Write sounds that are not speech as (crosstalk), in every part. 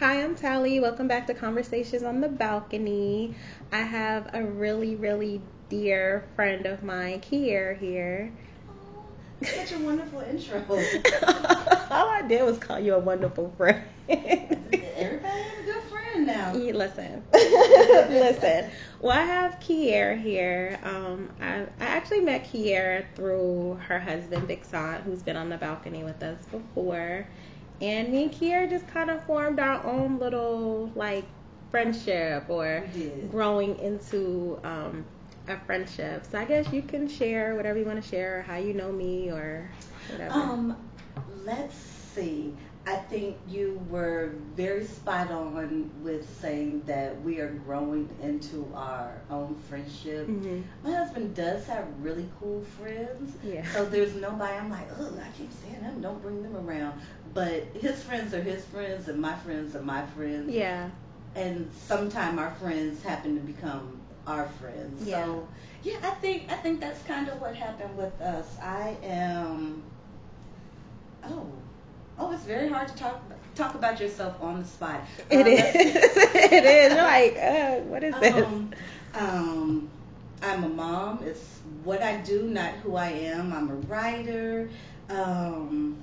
Hi, I'm Tally. Welcome back to Conversations on the Balcony. I have a really, really dear friend of mine, Kiere, here. Oh, such a wonderful intro. (laughs) All I did was call you a wonderful friend. Everybody has a good friend now. Listen, (laughs) listen. Well, I have Kiere here. Um, I, I actually met Kiere through her husband, Big who's been on the balcony with us before. And me and Kiere just kind of formed our own little like friendship or growing into um, a friendship. So I guess you can share whatever you want to share, how you know me or whatever. Um, let's see. I think you were very spot on with saying that we are growing into our own friendship. Mhm. My husband does have really cool friends. Yeah. So there's nobody I'm like, oh, I keep saying them, don't bring them around. But his friends are his friends, and my friends are my friends. Yeah. and sometime our friends happen to become our friends. Yeah. So yeah, I think I think that's kind of what happened with us. I am oh oh it's very hard to talk talk about yourself on the spot. It Uh, is. (laughs) it is. You're like, uh, what is this? um, um, I'm a mom. It's what I do, not who I am. I'm a writer, um,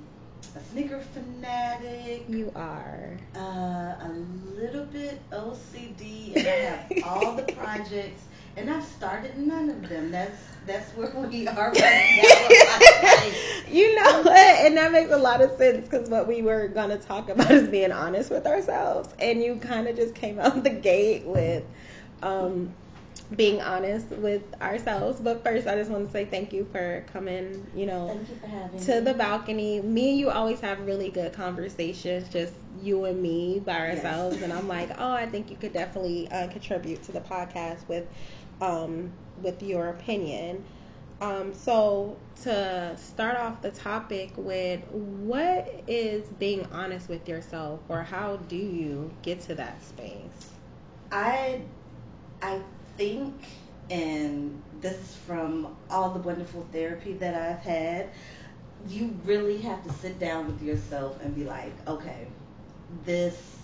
a sneaker fanatic. you are. Uh, a little bit OCD, and I have (laughs) all the projects, and I've started none of them. That's that's where we are right now. (laughs) you know what? And that makes a lot of sense because what we were going to talk about is being honest with ourselves. And you kind of just came out the gate with um, being honest with ourselves. But first, I just want to say thank you for coming, you know, Thank you for having to me. the balcony. Me and you always have really good conversations, just you and me by Yes. ourselves. And I'm like, oh, I think you could definitely uh, contribute to the podcast with, um, with your opinion. Um, so to start off the topic with, what is being honest with yourself, or how do you get to that space? I I think, and this is from all the wonderful therapy that I've had, you really have to sit down with yourself and be like, okay, this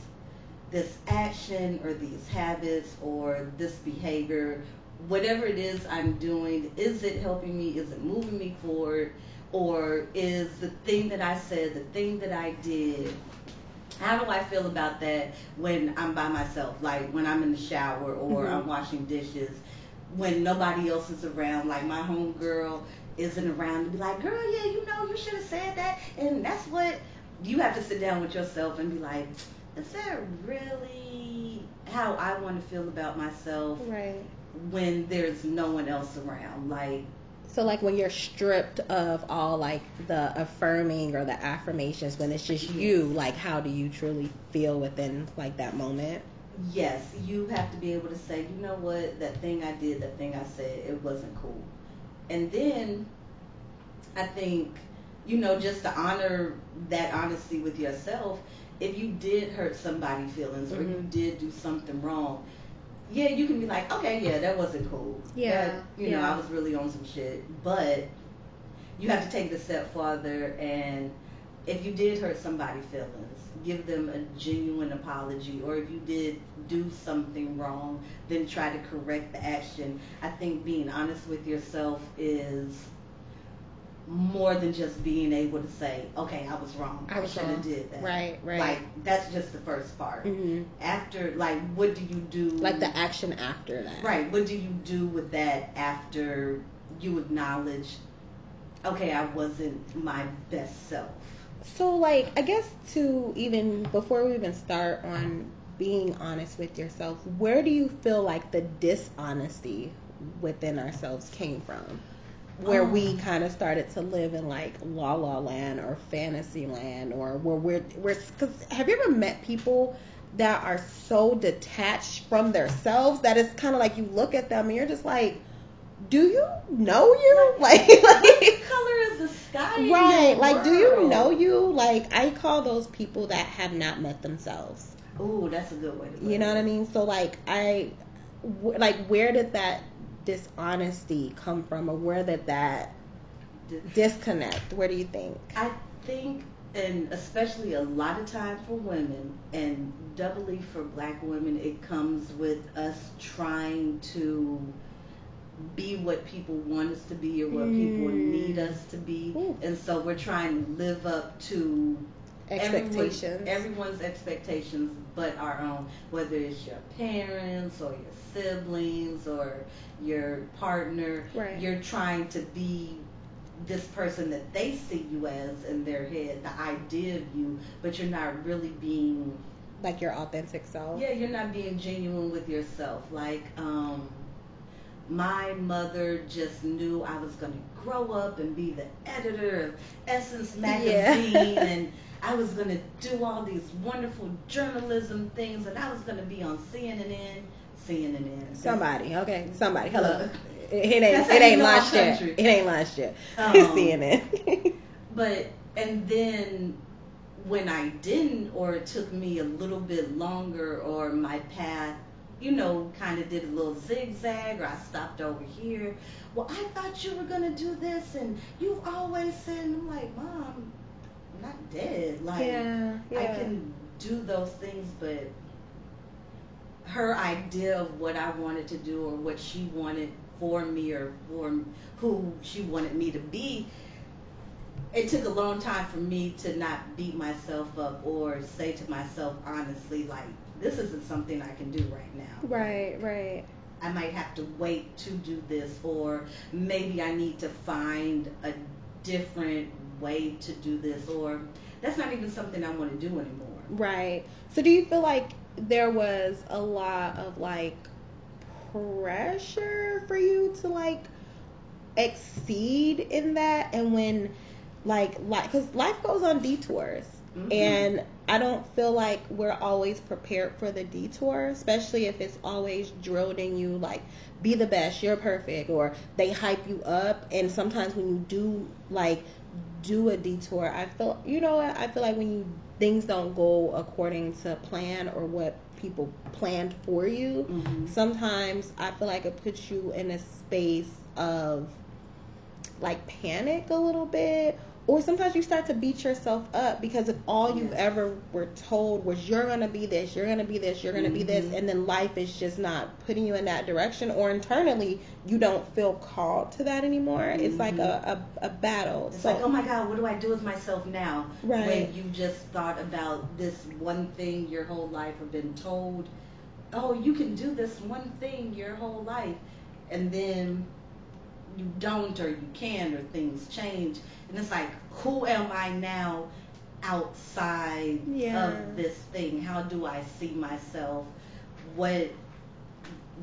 this action or these habits or this behavior, whatever it is I'm doing, is it helping me? Is it moving me forward? Or is the thing that I said, the thing that I did, how do I feel about that when I'm by myself? Like when I'm in the shower or Mhm. I'm washing dishes, when nobody else is around. Like my homegirl isn't around to be like, girl, yeah, you know, you should have said that. And that's what you have to sit down with yourself and be like, is that really how I want to feel about myself Right. when there's no one else around? Like, So like when you're stripped of all like the affirming or the affirmations, when it's just you, like how do you truly feel within like that moment? yes, you have to be able to say, you know what, that thing I did, that thing I said, it wasn't cool. And then I think, you know, just to honor that honesty with yourself, if you did hurt somebody's feelings or you Mhm. did do something wrong, yeah, you can be like, okay, yeah, that wasn't cool. Yeah, That, you know. I was really on some shit. But you have to take a step farther and if you did hurt somebody's feelings, give them a genuine apology. Or if you did do something wrong, then try to correct the action. I think being honest with yourself is more than just being able to say, okay, I was wrong. I was should have did that. Right, right. Like that's just the first part. hmm After, like, what do you do? Like the action after that. Right. What do you do with that after you acknowledge, okay, I wasn't my best self? So like I guess to even before we even start on being honest with yourself, where do you feel like the dishonesty within ourselves came from? Where we Um, kind of started to live in like la la land or fantasy land or where we're we're cuz have you ever met people that are so detached from themselves that it's kind of like you look at them and you're just like do you know you like (laughs) What like color is the sky? Right. Like, do you know you? Like, I call those people that have not met themselves. Ooh, that's a good way to put You know it. what I mean? So, like, I, w- like, where did that dishonesty come from, or where did that disconnect? Where do you think? I think and especially a lot of time for women and doubly for black women it comes with us trying to be what people want us to be or what mm. people need us to be Ooh. and so we're trying to live up to expectations everyone, everyone's expectations but our own whether it's your parents or your siblings or your partner right. you're trying to be this person that they see you as in their head, the idea of you, but you're not really being like your authentic self. Yeah, you're not being genuine with yourself. Like, um, my mother just knew I was going to grow up and be the editor of Essence magazine yeah. and I was going to do all these wonderful journalism things and I was going to be on CNN. CNN. Somebody, okay, somebody. Hello. It ain't it ain't launched yet. It ain't launched yet. Um, CNN. but and then when I didn't, or it took me a little bit longer, or my path, you know, kind of did a little zigzag, or I stopped over here. Well, I thought you were gonna do this, and you've always said, and I'm like, Mom, I'm not dead. Like, yeah, yeah. I can do those things, but her idea of what I wanted to do or what she wanted for me or for who she wanted me to be, it took a long time for me to not beat myself up or say to myself honestly, like, this isn't something I can do right now. Right, right. I might have to wait to do this, or maybe I need to find a different way to do this, or that's not even something I want to do anymore. Right. So, do you feel like there was a lot of like pressure for you to like exceed in that and when like like because life goes on detours mm-hmm. and i don't feel like we're always prepared for the detour especially if it's always drilled in you like be the best you're perfect or they hype you up and sometimes when you do like do a detour i feel you know i feel like when you things don't go according to plan or what people planned for you, mm-hmm. sometimes I feel like it puts you in a space of like panic a little bit or sometimes you start to beat yourself up because if all you've yes. ever were told was you're gonna be this, you're gonna be this, you're gonna mm-hmm. be this, mm-hmm. and then life is just not putting you in that direction, or internally you don't feel called to that anymore. Mm-hmm. It's like a, a, a battle. It's so, like, oh my God, what do I do with myself now? Right. When you just thought about this one thing your whole life or been told, oh, you can do this one thing your whole life, and then you don't or you can or things change. And it's like who am i now outside yeah. of this thing? How do i see myself? What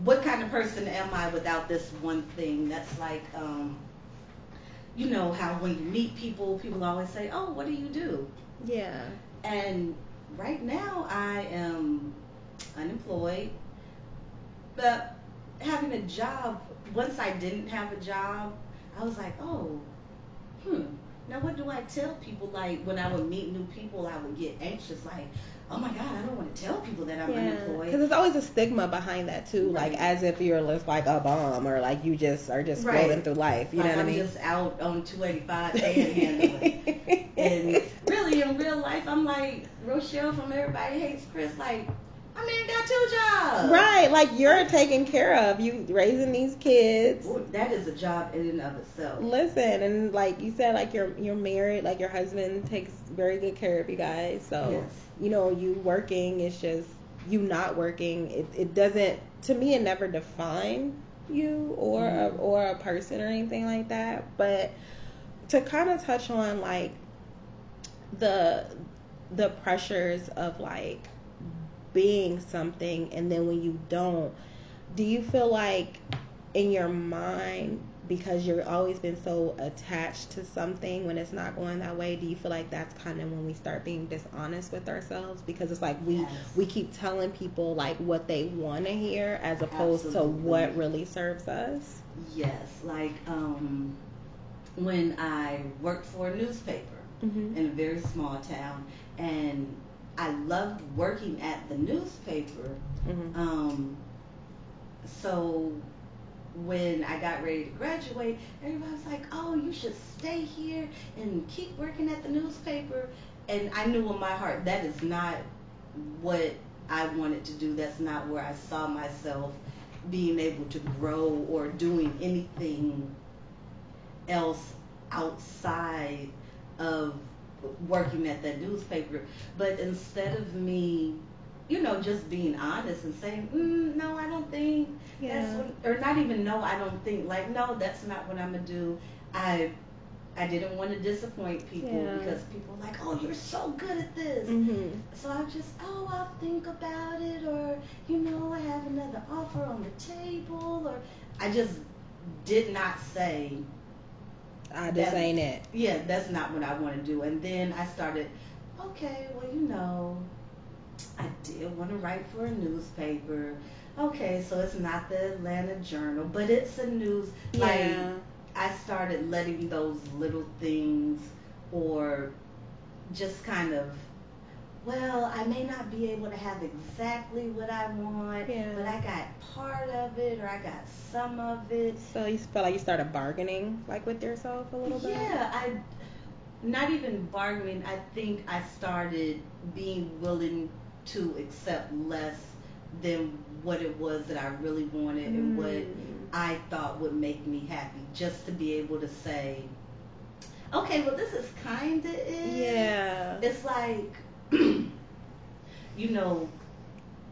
what kind of person am i without this one thing? That's like um you know how when you meet people people always say oh what do you do? Yeah. And right now i am unemployed but having a job once I didn't have a job, I was like, oh, hmm. Now what do I tell people? Like when I would meet new people, I would get anxious. Like, oh my god, I don't want to tell people that I'm yeah. unemployed. Because there's always a stigma behind that too, right. like as if you're just like a bum or like you just are just right. floating through life. You like know what I'm I mean? just out on 285 panhandling. (laughs) and really, in real life, I'm like Rochelle from Everybody Hates Chris. Like I mean, got two jobs. Right, like you're taking care of. You raising these kids. Ooh, that is a job in and of itself. Listen, and like you said, like you're you're married, like your husband takes very good care of you guys. So yes. you know, you working, it's just you not working. It it doesn't. To me, it never define you or mm-hmm. a, or a person or anything like that. But to kind of touch on like the the pressures of like being something and then when you don't, do you feel like in your mind because you've always been so attached to something when it's not going that way do you feel like that's kind of when we start being dishonest with ourselves because it's like we yes. we keep telling people like what they want to hear as opposed Absolutely. to what really serves us yes like um when i worked for a newspaper mm-hmm. in a very small town and I loved working at the newspaper. Mm-hmm. Um, so when I got ready to graduate, everybody was like, "Oh, you should stay here and keep working at the newspaper." and I knew in my heart that is not what I wanted to do. That's not where I saw myself being able to grow or doing anything else outside of working at that newspaper. But instead of me, you know, just being honest and saying, mm, no, I don't think Yeah. that's what, or not even no, I don't think, like, no, that's not what I'm gonna do. I I didn't want to disappoint people Yeah. because people were like, oh, you're so good at this. Mm-hmm. So I just, oh, I'll think about it, or you know, I have another offer on the table, or I just did not say, I just That- ain't it. yeah, that's not what I want to do. And then I started, okay, well, you know, I did want to write for a newspaper. Okay, so it's not the Atlanta Journal, but it's a news. Like Yeah. I started letting those little things, or just kind of, well, I may not be able to have exactly what I want, Yeah. but I got part of it, or I got some of it. So you felt like you started bargaining like with yourself a little bit. Yeah, I not even bargaining. I think I started being willing to accept less than what it was that I really wanted and what Mm. I thought would make me happy, just to be able to say, okay, well, this is kind of it. Yeah. It's like, (clears throat) you know,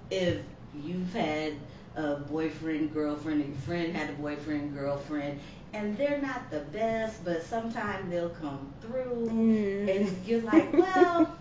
if you've had a boyfriend, girlfriend, or your friend had a boyfriend, girlfriend, and they're not the best, but sometimes they'll come through, Mm. and you're like, well,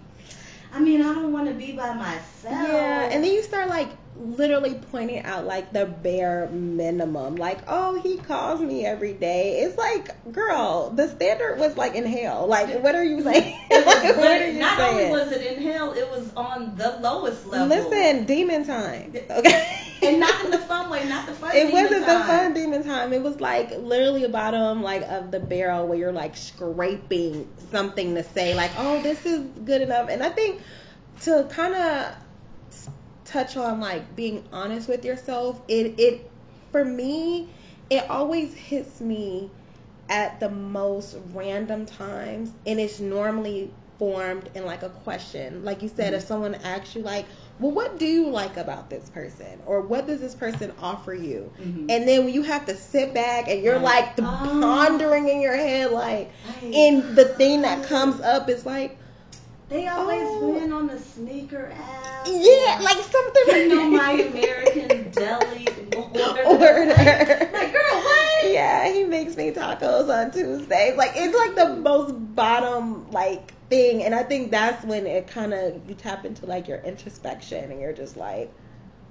I mean, I don't want to be by myself. (laughs) Yeah, and then you start like literally pointing out like the bare minimum. Like, oh, he calls me every day. It's like, girl, the standard was like in hell. Like, what are you saying? Was (laughs) what are you not saying? only was it in hell, it was on the lowest level. Listen, demon time. Okay. and not in the (laughs) fun way, not the fun. It wasn't the fun demon time. It was like literally the bottom like of the barrel where you're like scraping something to say like, oh, this is good enough. And I think to kind of touch on like being honest with yourself, it it for me, it always hits me at the most random times, and it's normally formed in like a question. Like you said, if Mhm. someone asks you like, well, what do you like about this person, or what does this person offer you? Mhm. And then when you have to sit back and you're like the Oh. pondering in your head, like, Right. and the thing that comes up is like, They always Oh. win on the sneaker app. yeah, like something. you know my American deli order. (laughs) Order. Like, like, girl, what? Yeah, he makes me tacos on Tuesdays. Like it's like the most bottom like thing, and I think that's when it kind of you tap into like your introspection, and you're just like,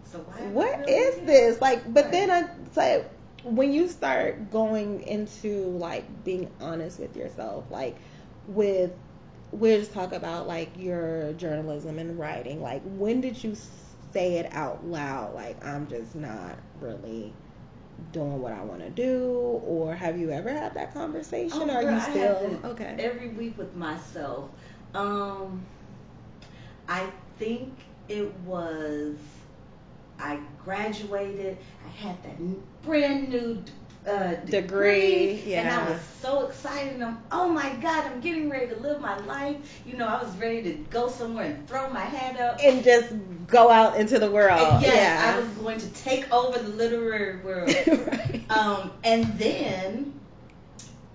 So why? what really is this? Like, but Right. then I like when you start going into like being honest with yourself, like with we'll just talk about like your journalism and writing. Like, when did you say it out loud? Like, I'm just not really doing what I want to do, or have you ever had that conversation? Oh, are girl, you still okay? Every week with myself. Um, I think it was. I graduated. I had that brand new uh, Degree, degree, and I was so excited. And I'm, oh my God, I'm getting ready to live my life. You know, I was ready to go somewhere and throw my hand up. and just go out into the world. Yes, yeah. I was going to take over the literary world. (laughs) right. um, and then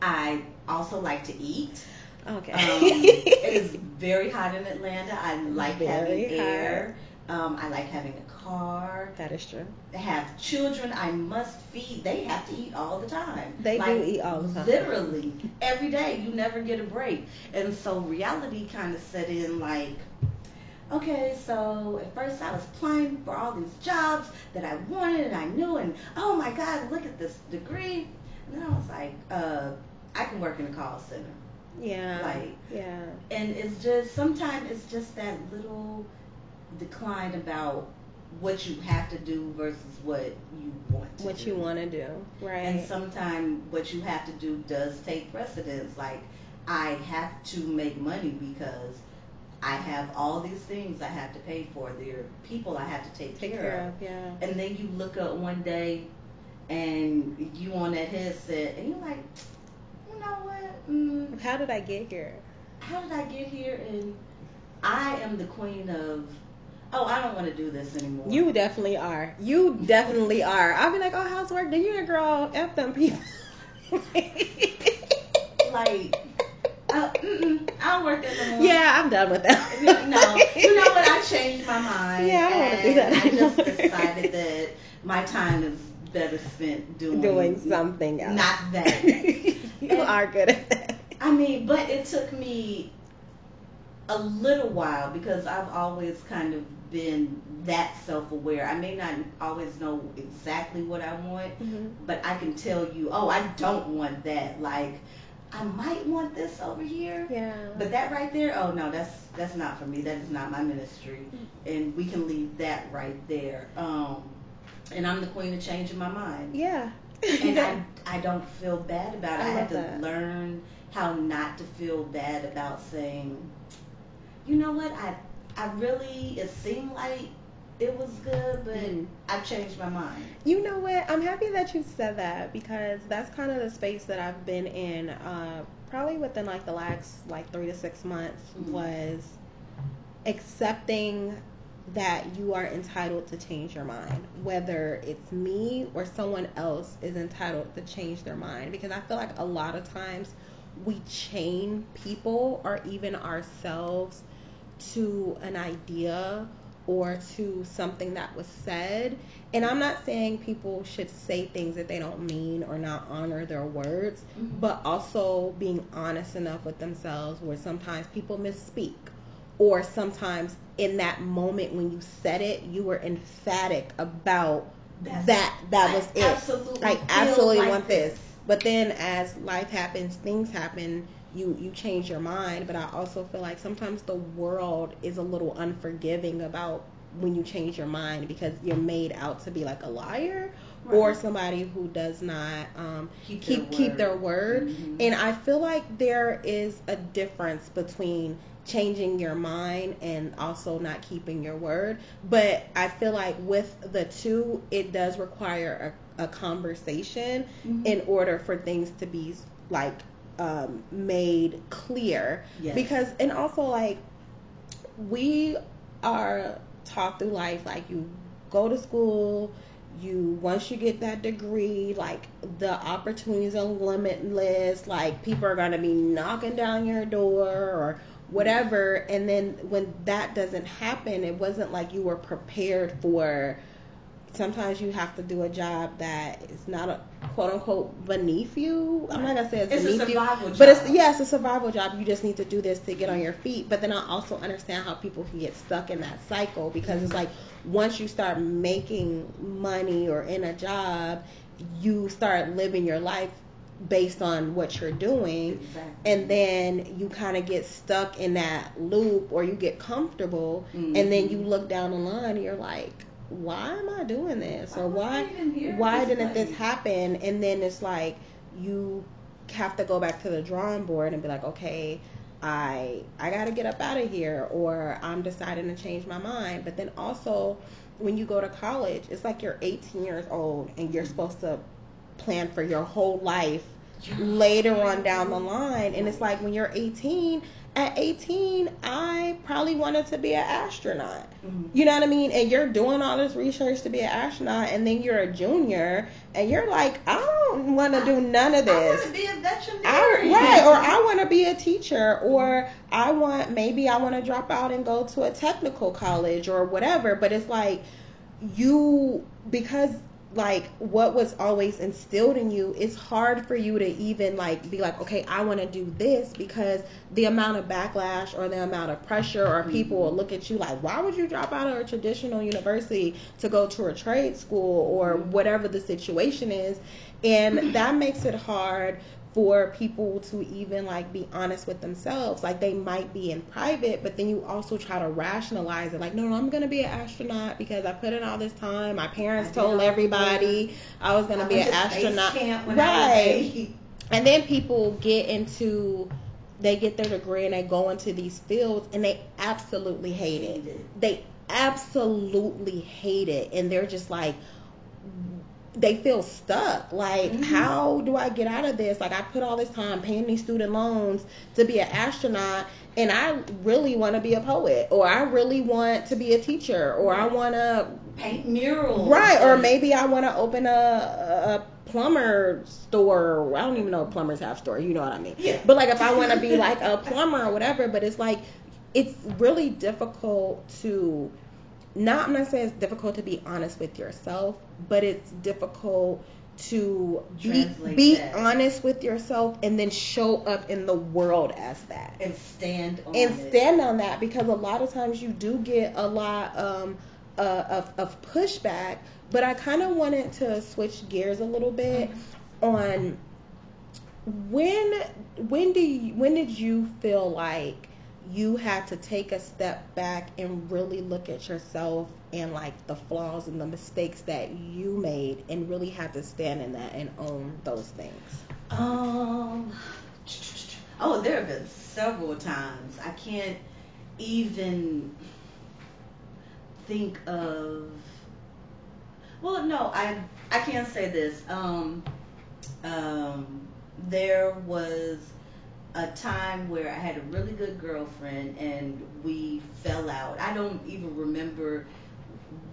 I also like to eat. okay. Um, it is very hot in Atlanta. I like Very having air. Um, I like having a car. that is true. I have children I must feed. They have to eat all the time. They do Like, eat all the time. Literally every day. You never get a break. And so reality kind of set in like, okay, so at first I was applying for all these jobs that I wanted and I knew, and oh my God, look at this degree. And then I was like, uh, I can work in a call center. Yeah. Like, yeah. And it's just sometimes it's just that little decline about what you have to do versus what you want to What do. you want to do, right? And sometimes what you have to do does take precedence. Like I have to make money because I have all these things I have to pay for. There are people I have to take, Take care, care of. of, yeah. And then you look up one day and you on that headset and you're like, you know what? Mm, How did I get here? how did I get here? And I am the queen of. Oh, I don't want to do this anymore. You definitely are. You definitely are. I'll be like, oh, how's work? Then you're a girl. F them people. (laughs) like, uh, I don't work at the more. Yeah, I'm done with that. no, you know what? I changed my mind. (laughs) Yeah, I don't want to do that. I just decided that my time is better spent doing doing something else. not that. (laughs) you And- are good at that. I mean, but it took me a little while because I've always kind of been that self-aware. I may not always know exactly what I want, Mhm. but I can tell you, oh, I don't want that. Like, I might want this over here. Yeah. But that right there, oh no, that's that's not for me. That is not my ministry, and we can leave that right there. Um, and I'm the queen of changing my mind, yeah. and I (laughs) I don't feel bad about it. I I, had to that. learn how not to feel bad about saying, you know what, I I really it seemed like it was good, but Mhm. I've changed my mind. You know what? I'm happy that you said that because that's kind of the space that I've been in. Uh, probably within like the last like three to six months Mhm. was accepting that you are entitled to change your mind, whether it's me or someone else is entitled to change their mind. Because I feel like a lot of times we chain people or even ourselves to an idea or to something that was said. And I'm not saying people should say things that they don't mean or not honor their words, Mhm. but also being honest enough with themselves where sometimes people misspeak. Or sometimes in that moment when you said it, you were emphatic about That's- that that I was it. absolutely I absolutely like want this. this. But then as life happens, things happen, you you change your mind. But I also feel like sometimes the world is a little unforgiving about when you change your mind because you're made out to be like a liar or somebody who does not um, Keep keep their keep word. their word. Mhm. And I feel like there is a difference between changing your mind and also not keeping your word. But I feel like with the two, it does require a, a conversation Mhm. in order for things to be like um, made clear. Yes. Because and also like we are taught through life like you go to school you once you get that degree like the opportunities are limitless like people are going to be knocking down your door or whatever and then when that doesn't happen it wasn't like you were prepared for sometimes you have to do a job that is not a quote unquote beneath you. I'm not gonna say it's, It's a beneath survival you, but it's job. yeah, it's a survival job. You just need to do this to get on your feet. But then I also understand how people can get stuck in that cycle because it's like once you start making money or in a job, you start living your life based on what you're doing Exactly. and then you kind of get stuck in that loop or you get comfortable and then Mhm. you look down the line and you're like why am i doing this? Or Why why am I even here at why this didn't this happen? And then it's like you have to go back to the drawing board and be like okay i i got to get up out of here or i'm deciding to change my mind. But then also when you go to college it's like you're 18 years old and you're supposed to plan for your whole life later on down the line. And it's like when you're 18 at 18 i probably wanted to be an astronaut Mhm. you know what i mean and you're doing all this research to be an astronaut and then you're a junior and you're like i don't want to do none of this. I want to be a veterinarian. I, right, or I want to be a teacher, or I want maybe I want to drop out and go to a technical college or whatever. But it's like you because like what was always instilled in you, it's hard for you to even like be like, okay, I want to do this because the amount of backlash or the amount of pressure or people will look at you like, why would you drop out of a traditional university to go to a trade school or mm-hmm. whatever the situation is, and that makes it hard for people to even like be honest with themselves. Like they might be in private, but then you also try to rationalize it. Like, no, no, I'm gonna be an astronaut because I put in all this time. My parents I told everybody. I was gonna I be an astronaut. camp when I was right. And then people get into they get their degree and they go into these fields and they absolutely. Hate it. They absolutely hate it and they're just like they feel stuck. Like, Mhm. how do I get out of this? Like, I put all this time paying these student loans to be an astronaut, and I really want to be a poet, or I really want to be a teacher, or I want to Paint murals. right, or maybe I want to open a, a plumber store. I don't even know if plumbers have stores. You know what I mean? Yeah. But like, if I want to be (laughs) like a plumber or whatever, but it's like, it's really difficult to not I'm not saying it's difficult to be honest with yourself, but it's difficult to be, Translate be that. honest with yourself and then show up in the world as that and stand on and it. stand on that because a lot of times you do get a lot um, uh, of, of pushback. But I kind of wanted to switch gears a little bit on when when do you, when did you feel like you had to take a step back and really look at yourself and like the flaws and the mistakes that you made and really had to stand in that and own those things Um. Oh, there have been several times. I can't even think of. Well, no, I I can't say this. Um. Um. There was a time where I had a really good girlfriend and we fell out. I don't even remember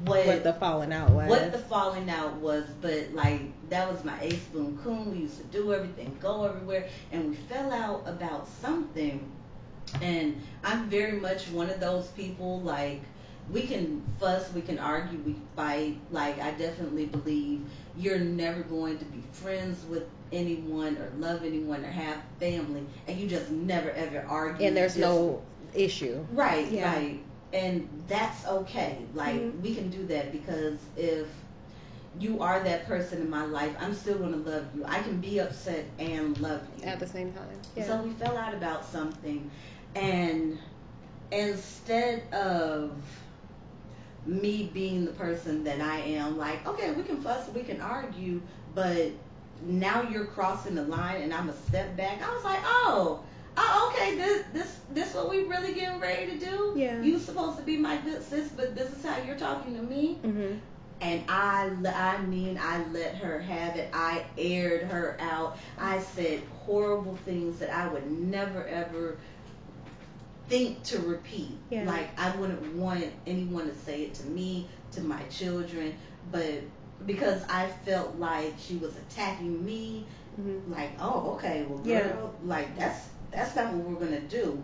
what what the falling out was what the falling out was, but like that was my ace boom coon. We used to do everything, go everywhere, and we fell out about something. And I'm very much one of those people. Like we can fuss, we can argue, we fight. Like I definitely believe you're never going to be friends with anyone or love anyone or have family, and you just never ever argue. and there's Just- no issue Right, Yeah. right. And that's okay. Like Mhm. we can do that because if you are that person in my life, I'm still gonna love you. I can be upset and love you. at the same time yeah So we fell out about something and instead of me being the person that I am, like, okay, we can fuss, we can argue, but now you're crossing the line and I'm a step back. I was like, oh, oh, okay, this this this what we really getting ready to do. Yeah. You supposed to be my good sis, but this is how you're talking to me. hmm And I, I mean, I let her have it. I aired her out. I said horrible things that I would never ever think to repeat. Yeah. Like I wouldn't want anyone to say it to me, to my children, but because I felt like she was attacking me, hmm like, oh, okay, well, girl, Yeah. like that's that's not what we're gonna do.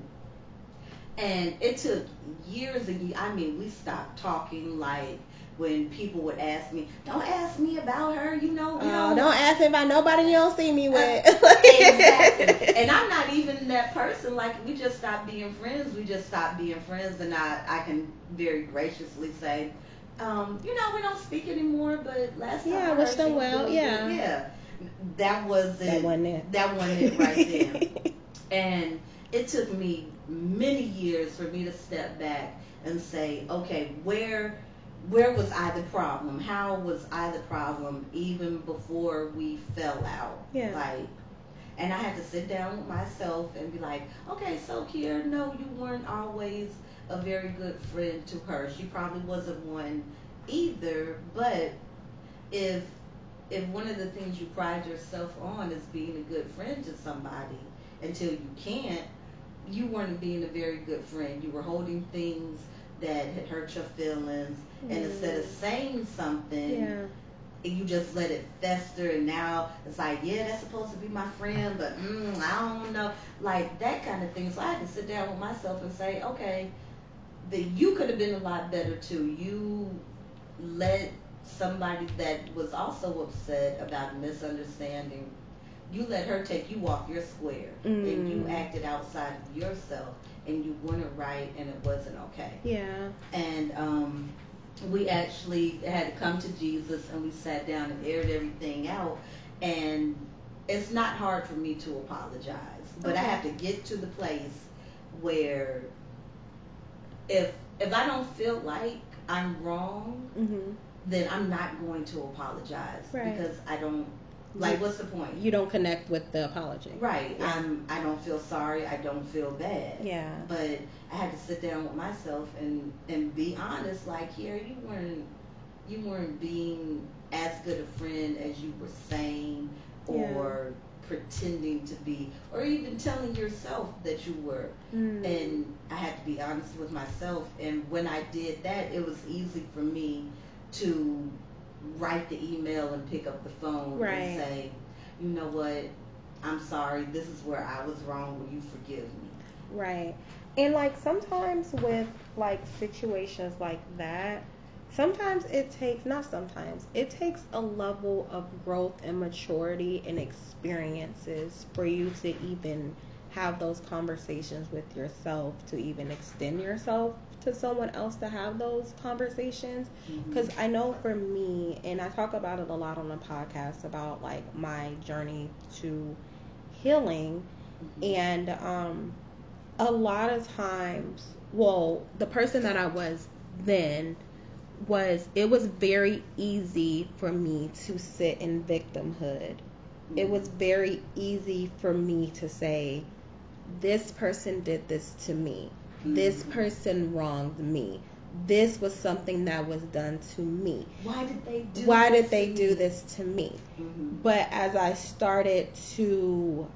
And it took years and years. I mean, we stopped talking. Like when people would ask me, "Don't ask me about her," you know. Oh, don't, don't ask me about nobody you don't see me with. (laughs) exactly. And I'm not even that person. Like we just stopped being friends. We just stopped being friends, and I I can very graciously say, um, you know, we don't speak anymore. But last time Yeah, I wish heard them she was well, yeah. good. yeah. That was it. That wasn't it. That wasn't it right there. (laughs) And it took me many years for me to step back and say, okay, where where was I the problem? How was I the problem even before we fell out? Yeah. Like and I had to sit down with myself and be like, okay, so Kiera, no, you weren't always a very good friend to her. She probably wasn't one either, but if if one of the things you pride yourself on is being a good friend to somebody until you can't, you weren't being a very good friend. You were holding things that had hurt your feelings, and instead of saying something, yeah. and you just let it fester, and now it's like, yeah, that's supposed to be my friend, but mm, I don't know, like that kind of thing. So I had to sit down with myself and say, okay, that you could have been a lot better too. You let somebody that was also upset about a misunderstanding, you let her take you off your square, and you Mm. acted outside of yourself, and you weren't right, and it wasn't okay Yeah. and um, we actually had to come to Jesus and we sat down and aired everything out. And it's not hard for me to apologize, but I have to get to the place where if if I don't feel like I'm wrong, hmm then I'm not going to apologize Right. because I don't like. What's the point? You don't connect with the apology. Right. Yeah. I'm. I don't feel sorry. I don't feel bad. Yeah. But I had to sit down with myself and and be honest. Like here, you weren't you weren't being as good a friend as you were saying or yeah. Pretending to be or even telling yourself that you were. Mm. and i had to be honest with myself and when i did that it was easy for me to write the email and pick up the phone right. and say you know what? I'm sorry. This is where i was wrong. Will you forgive me? Right. And like sometimes with like situations like that sometimes it takes not sometimes it takes a level of growth and maturity and experiences for you to even have those conversations with yourself to even extend yourself to someone else to have those conversations because mm-hmm. i know for me and i talk about it a lot on the podcast about like my journey to healing mm-hmm. and um a lot of times well the person that i was then was it was very easy for me to sit in victimhood. Mm-hmm. It was very easy for me to say, this person did this to me. Mm-hmm. This person wronged me. This was something that was done to me. Why did they do Why did they do me? this to me? Mm-hmm. But as I started to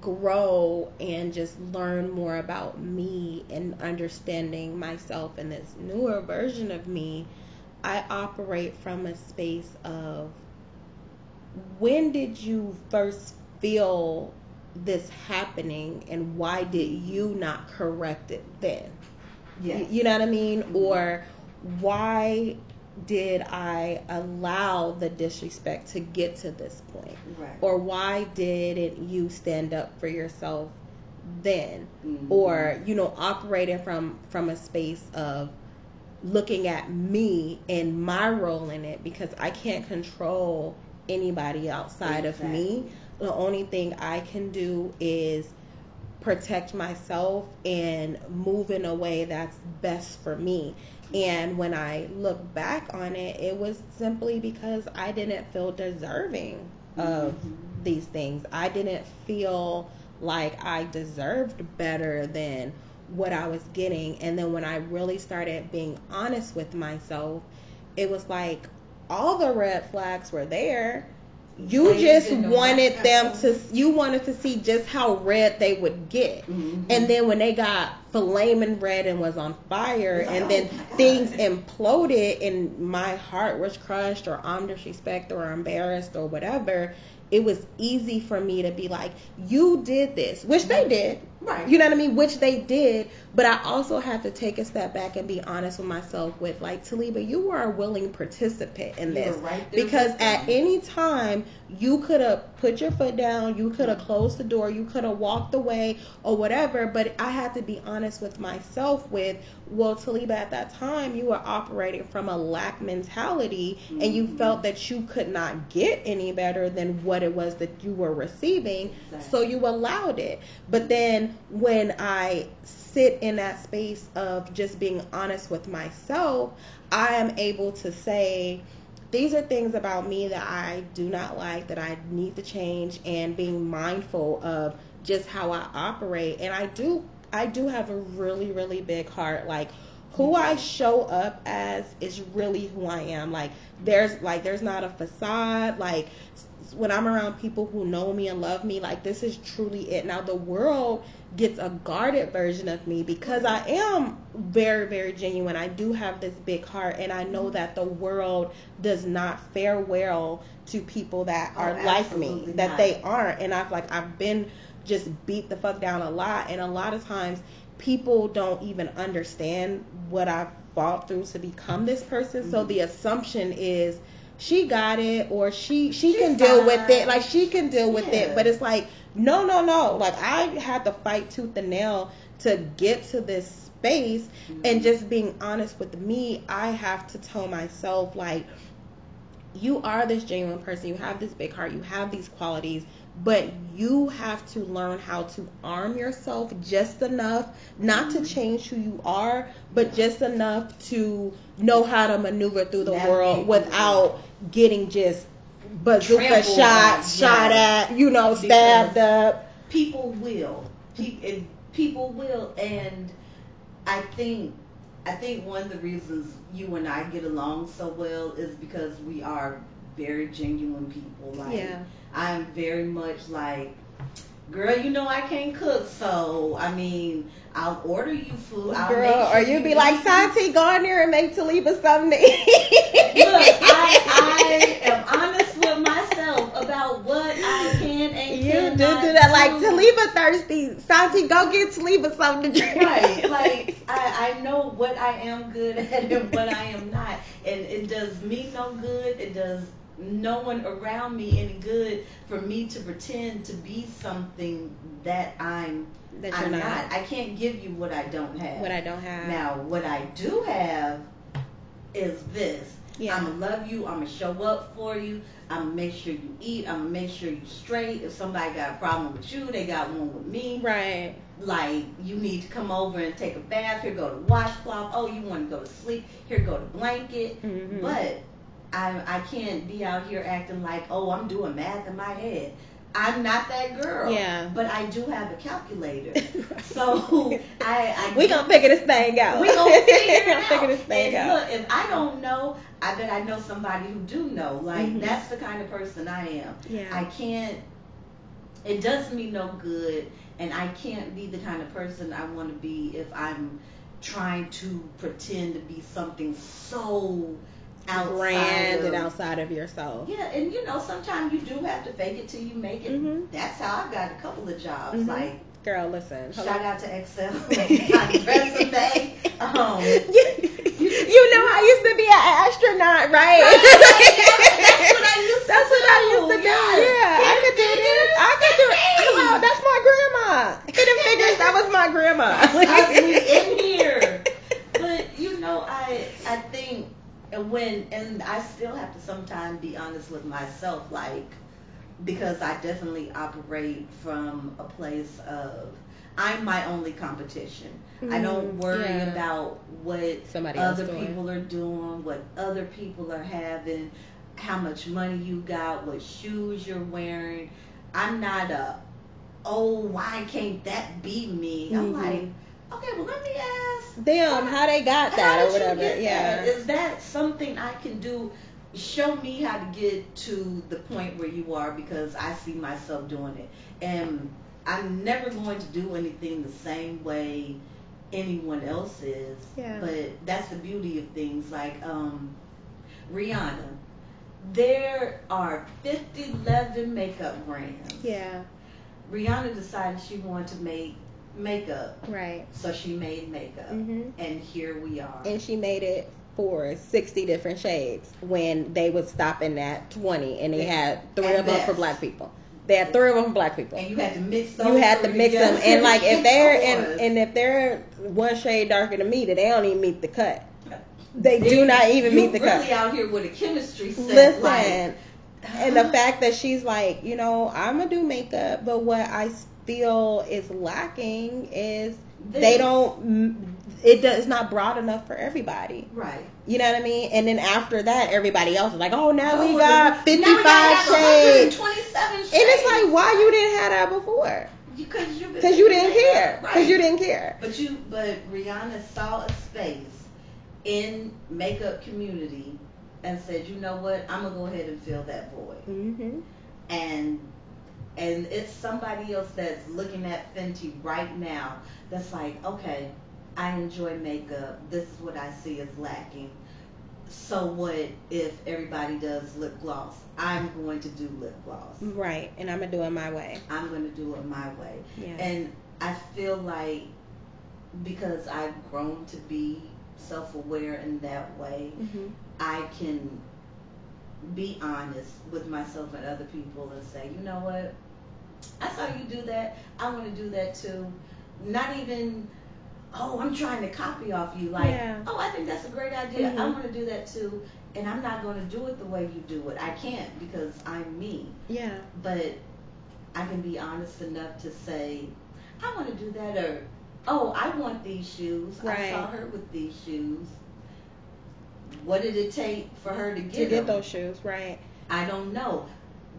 grow and just learn more about me and understanding myself and this newer version of me, I operate from a space of when did you first feel this happening and why did you not correct it then? Yeah. You, know what I mean? Or why did I allow the disrespect to get to this point? Right. Or why didn't you stand up for yourself then? Mm-hmm. Or, you know, operating from from a space of looking at me and my role in it because I can't control anybody outside exactly. of me. The only thing I can do is protect myself and move in a way that's best for me. And when I look back on it, it was simply because I didn't feel deserving of mm-hmm. these things. I didn't feel like I deserved better than what I was getting. And then when I really started being honest with myself, it was like all the red flags were there you they just wanted them to you wanted to see just how red they would get mm-hmm. and then when they got flaming red and was on fire and then oh things imploded and my heart was crushed or i'm disrespected or embarrassed or whatever it was easy for me to be like, you did this, which they did. Right. You know what I mean? Which they did. But I also have to take a step back and be honest with myself with like, Taliba, you were a willing participant in this. Right because at any time you could have put your foot down, you could have closed the door, you could have walked away or whatever. But I had to be honest with myself with, well, Taliba, at that time you were operating from a lack mentality mm-hmm. and you mm-hmm. felt that you could not get any better than what it was that you were receiving. Exactly. So you allowed it. But then when I sit in that space of just being honest with myself, I am able to say, these are things about me that I do not like, that I need to change, and being mindful of just how I operate. And I do, I do have a really, really big heart. Like who I show up as is really who I am. Like there's like there's not a facade. Like when I'm around people who know me and love me, like this is truly it. Now the world gets a guarded version of me because I am very, very genuine. I do have this big heart and I know that the world does not fare well to people that oh, are like me, that not. they aren't. And I've like I've been just beat the fuck down a lot and a lot of times people don't even understand what I've fought through to become this person. Mm-hmm. So the assumption is she got it or she she She's can deal fine. with it like she can deal with yeah. it but it's like no no no like i had to fight tooth and nail to get to this space mm-hmm. and just being honest with me i have to tell myself like you are this genuine person you have this big heart you have these qualities but you have to learn how to arm yourself just enough not to mm-hmm. change who you are but just enough to know how to maneuver through the world without getting just bazooka shot on, shot yeah. at you know stabbed up people will people will and i think I think one of the reasons you and I get along so well is because we are very genuine people. Like Yeah. I'm very much like, girl, you know I can't cook, so I mean I'll order you food. I'll Girl, make sure or you'd be like. Santi, go in there and make Taliba something to eat. Look, I, (laughs) I am honest with myself about what I can and You do do that. Like. Taliba thirsty. Santi, go get Taliba something to drink. Right, (laughs) like I, I know what I am good at and what I am not, and it does me no good. It does no one around me any good for me to pretend to be something that I'm. That you're I'm not. I can't give you what I don't have. What I don't have. Now, what I do have is this. Yeah. I'm gonna love you. I'm gonna show up for you. I'm gonna make sure you eat. I'm gonna make sure you straight. If somebody got a problem with you, they got one with me. Right. Like you need to come over and take a bath. Here go to washcloth. Oh, you want to go to sleep? Here go to blanket. Mhm. But I I can't be out here acting like oh I'm doing math in my head. I'm not that girl. Yeah. But I do have a calculator. (laughs) So I, I (laughs) we gonna figure this thing out. we gonna (laughs) figure it Gonna out. figure this thing and out. look, if I don't know, I bet I know somebody who do know. Like Mhm. that's the kind of person I am. Yeah. I can't. It does me no good, and I can't be the kind of person I want to be if I'm trying to pretend to be something so outside Grand of, and outside of yourself. yeah, and you know, sometimes you do have to fake it till you make it. Mhm. That's how I got a couple of jobs. Mhm. Like, Girl, listen. hello. shout out to Excel, (laughs) (laughs) my resume. Um, you, (laughs) you know I used to be an astronaut, right? That's what I used to That's what I do. used to do. Yes. Yeah, I could do this. I could do it. Hey. Hello, that's my grandma. Hidden figures. That was my grandma. Us, we in here. But you know, I I think and I still have to sometimes be honest with myself, like because I definitely operate from a place of I'm my only competition. I don't Mm, worry yeah. about what Somebody other people are doing, what other people are having, how much money you got, what shoes you're wearing. I'm not a oh why can't that be me? I'm Mhm. like okay, well let me ask Them, how they got that or whatever. Yeah. that? Is that something I can do? Show me how to get to the point where you are because I see myself doing it. And I'm never going to do anything the same way anyone else is. Yeah. But that's the beauty of things like um Rihanna. There are 50, 11 makeup brands. yeah. Rihanna decided she wanted to make makeup, Right. so she made makeup. Mhm. And here we are. And she made it for 60 different shades when they was stopping at 20 and they had three At of them for black people. They had three of them for black people. and you had to mix those You had to mix them, and like if (laughs) they're and, and if they're one shade darker than me, then they don't even meet the cut. They do not even meet the really cut. out here with a chemistry set. Listen, like, and the fact that she's like, you know, I'm gonna do makeup, but what I feel is lacking is This. they don't. It does it's not broad enough for everybody. right. You know what I mean? And then after that, everybody else is like, oh, now we Oh, got we 55 gotta have shades. 127 shades. And it's like, why you didn't have that before? Because you, Because you didn't care. Because Right. you didn't care. But you, but Rihanna saw a space in makeup community and said, you know what? I'm gonna go ahead and fill that void. Mm-hmm. and and it's somebody else that's looking at Fenty right now that's like, okay, I enjoy makeup. This is what I see is lacking. So what if everybody does lip gloss? I'm going to do lip gloss. Right. And I'm going to do it my way. I'm going to do it my way. Yeah. And I feel like because I've grown to be self-aware in that way, mm-hmm. I can be honest with myself and other people and say, you know what? I saw you do that. I want to do that too. Not even, oh, I'm trying to copy off you. Like, Yeah. oh, I think that's a great idea. I Mhm. want to do that too. And I'm not going to do it the way you do it. I can't because I'm me. Yeah. But I can be honest enough to say, I want to do that or, oh, I want these shoes. I saw her with these shoes. What did it take for her to get, To get them? those shoes, right. I don't know.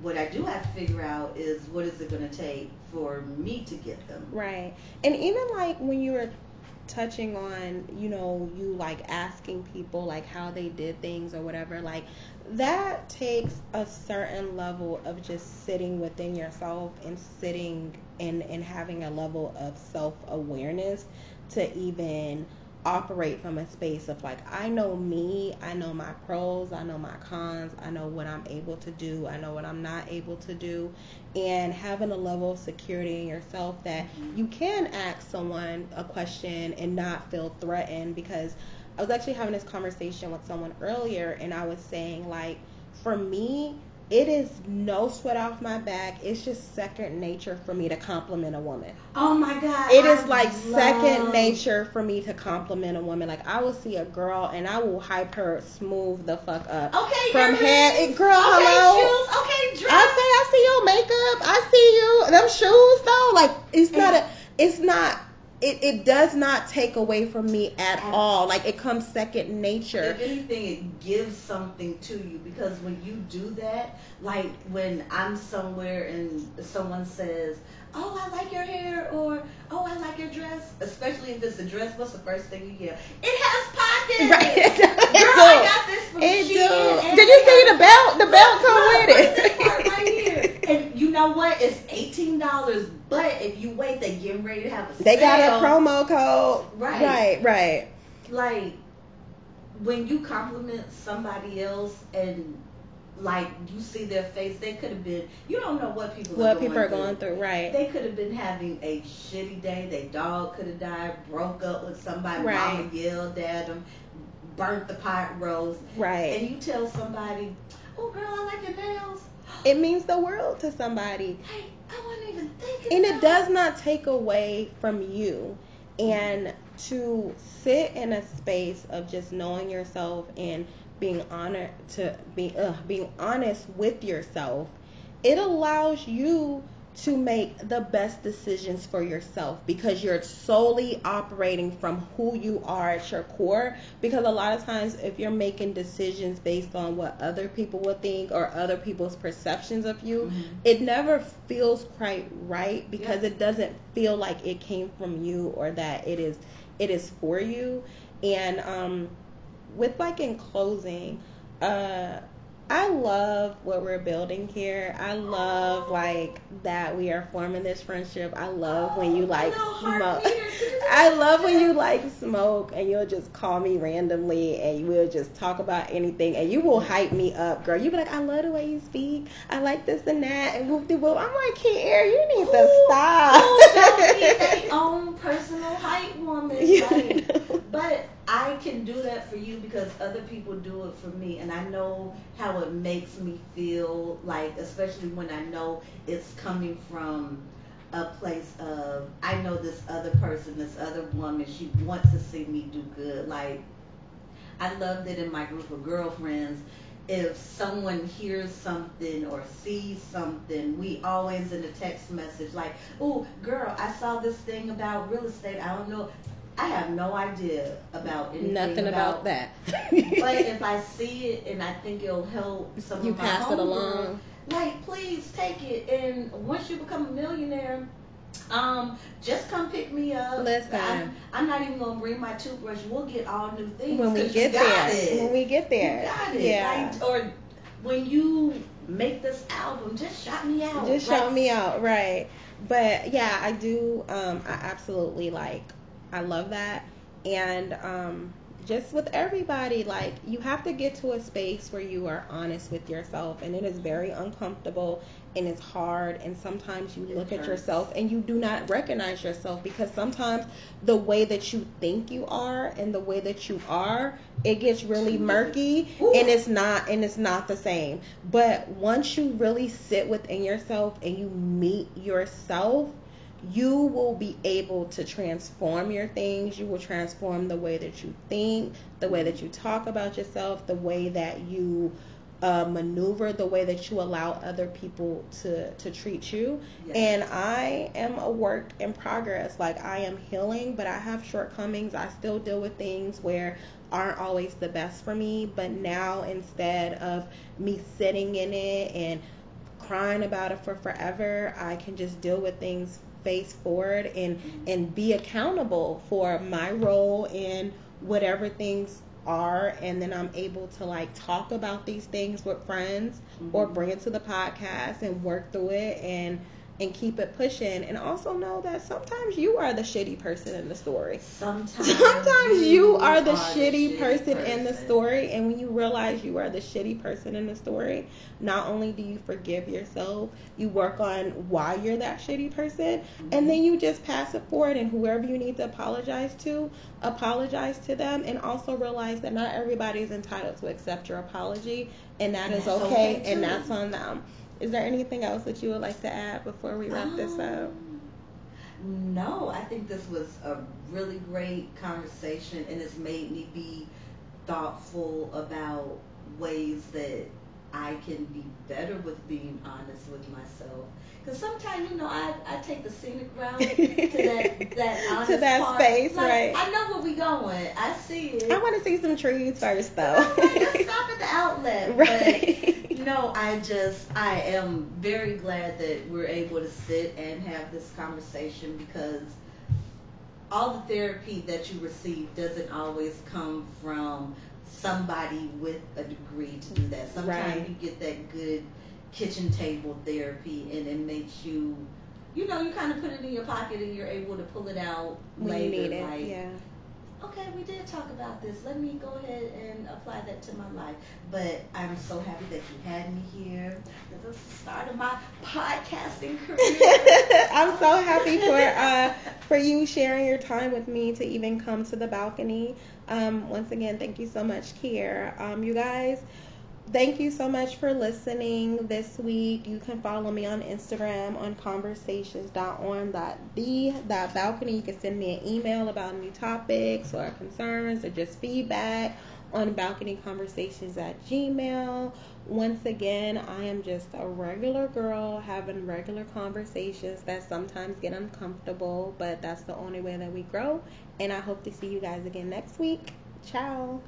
What I do have to figure out is what is it going to take for me to get them. Right. And even like when you were touching on, you know, you like asking people like how they did things or whatever, like that takes a certain level of just sitting within yourself and sitting and, and having a level of self awareness to even operate from a space of like I know me, I know my pros, I know my cons, I know what I'm able to do, I know what I'm not able to do, and having a level of security in yourself that mm-hmm. you can ask someone a question and not feel threatened because I was actually having this conversation with someone earlier and I was saying like for me it is no sweat off my back. It's just second nature for me to compliment a woman. Oh my god. It is I like love... second nature for me to compliment a woman. Like I will see a girl and I will hype her smooth the fuck up. Okay. From head and girl, okay, hello. Shoes. Okay, dress. I say I see your makeup. I see you. Them shoes though. Like it's not a it's not it, it does not take away from me at, all. Like it comes second nature. If anything, it gives something to you because when you do that, like when I'm somewhere and someone says, "Oh, I like your hair," or "Oh, I like your dress," especially if it's a dress, what's the first thing you hear? It has pockets. Right. (laughs) Girl, I got this from it. Did you see the belt? The belt come with it. This part right here. And you know what? It's eighteen dollars, but if you wait, they getting ready to have a They got a promo code. Right. Right. Right. Like when you compliment somebody else and like you see their face, they could have been. You don't know what people what are people are going through. Right. They could have been having a shitty day. Their dog could have died, broke up with somebody. Right. Mama yelled at them, burnt the pot roast. Right. And you tell somebody, "Oh, girl, I like your nails." It means the world to somebody. Hey, I wasn't even thinking. And it does not take away from you. And to sit in a space of just knowing yourself and being honored to be uh, being honest with yourself, it allows you to make the best decisions for yourself because you're solely operating from who you are at your core. Because a lot of times, if you're making decisions based on what other people will think or other people's perceptions of you, mm-hmm. it never feels quite right because yeah. it doesn't feel like it came from you or that it is it is for you. And um, with like in closing, uh, I love what we're building here. I love like that we are forming this friendship. I love when you like smoke. (laughs) I love when you like smoke and you'll just call me randomly and we'll just talk about anything and you will hype me up, girl. You be like, I love the way you speak. I like this and that and whoop de whoop. I'm like, Kiere, you need to Ooh, stop. Oh, don't be their (laughs) own personal hype woman. Like, but I can do that for you because other people do it for me, and I know how it makes me feel. Like, especially when I know it's coming from a place of I know this other person, this other woman, she wants to see me do good. Like, I love that in my group of girlfriends. If someone hears something or sees something, we always in a text message like, "Oh, girl, I saw this thing about real estate. I don't know. I have no idea about anything Nothing about, about that. (laughs) but if I (laughs) see it and I think it'll help some you of my pass it along. like please take it. And once you become a millionaire, um, just come pick me up. Listen, I'm, I'm, not even gonna bring my toothbrush. We'll get all new things when we get there. It. When we get there, you got it. Yeah. Like, or when you make this album, just shout me out. Just shout me out, right? But yeah, I do. Um, I absolutely like I love that. And um, just with everybody, like you have to get to a space where you are honest with yourself, and it is very uncomfortable and it's hard. And sometimes you look at yourself and you do not recognize yourself because sometimes the way that you think you are and the way that you are, it gets really murky and it's not and it's not the same. But once you really sit within yourself and you meet yourself you will be able to transform your things. You will transform the way that you think, the way that you talk about yourself, the way that you uh, maneuver, the way that you allow other people to, to treat you. Yes. And I am a work in progress. Like I am healing, but I have shortcomings. I still deal with things where aren't always the best for me. But now instead of me sitting in it and crying about it for forever, I can just deal with things space forward and and be accountable for my role in whatever things are and then I'm able to like talk about these things with friends or Mhm. bring it to the podcast and work through it and and keep it pushing and also know that sometimes you are the shitty person in the story. Sometimes, Sometimes you are the shitty, shitty person, in the story, and when you realize you are the shitty person in the story, not only do you forgive yourself, you work on why you're that shitty person, Mhm. and then you just pass it forward. And whoever you need to apologize to, apologize to them, and also realize that not everybody is entitled to accept your apology, and that And is okay, okay, and that's on them. Is there anything else that you would like to add before we wrap this up? Um, No, I think this was a really great conversation, and it's made me be thoughtful about ways that I can be better with being honest with myself. Because sometimes, you know, I, I take the scenic route to that (laughs) that honest To that part. space, Like, right. I know where we're going. I see it. I want to see some trees first, though. Okay, let's stop at the outlet. (laughs) Right. But no, I just I am very glad that we're able to sit and have this conversation because all the therapy that you receive doesn't always come from somebody with a degree to do that. Sometimes Right. you get that good kitchen table therapy and it makes you you know, you kind of put it in your pocket and you're able to pull it out when later. you need it, like, yeah. Okay, we did talk about this. Let me go ahead and apply that to my life. But I'm so happy that you had me here. This is the start of my podcasting career. (laughs) I'm so happy for uh, for you sharing your time with me to even come to the balcony. Um, once again, thank you so much, Kiere. Um, you guys, thank you so much for listening this week. You can follow me on Instagram on conversations.on.the.balcony. You can send me an email about new topics or concerns or just feedback on balcony conversations at gmail once again i am just a regular girl having regular conversations that sometimes get uncomfortable but that's the only way that we grow and i hope to see you guys again next week ciao